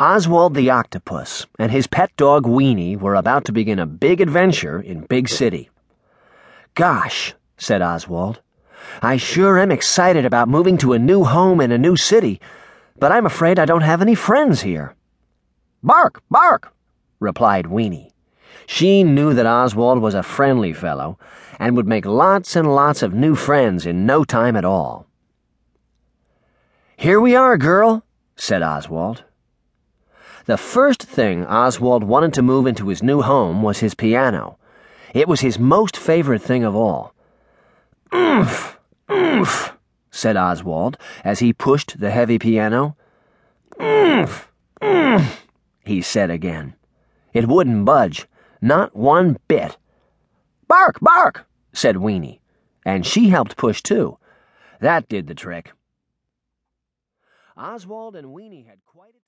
Oswald the octopus and his pet dog Weenie were about to begin a big adventure in Big City. Gosh, said Oswald, I sure am excited about moving to a new home in a new city, but I'm afraid I don't have any friends here. Bark, bark, replied Weenie. She knew that Oswald was a friendly fellow and would make lots and lots of new friends in no time at all. Here we are, girl, said Oswald. The first thing Oswald wanted to move into his new home was his piano. It was his most favorite thing of all. Oomph, oomph, said Oswald as he pushed the heavy piano. Oomph, oomph, he said again. It wouldn't budge, not one bit. Bark, bark, said Weenie, and she helped push too. That did the trick. Oswald and Weenie had quite a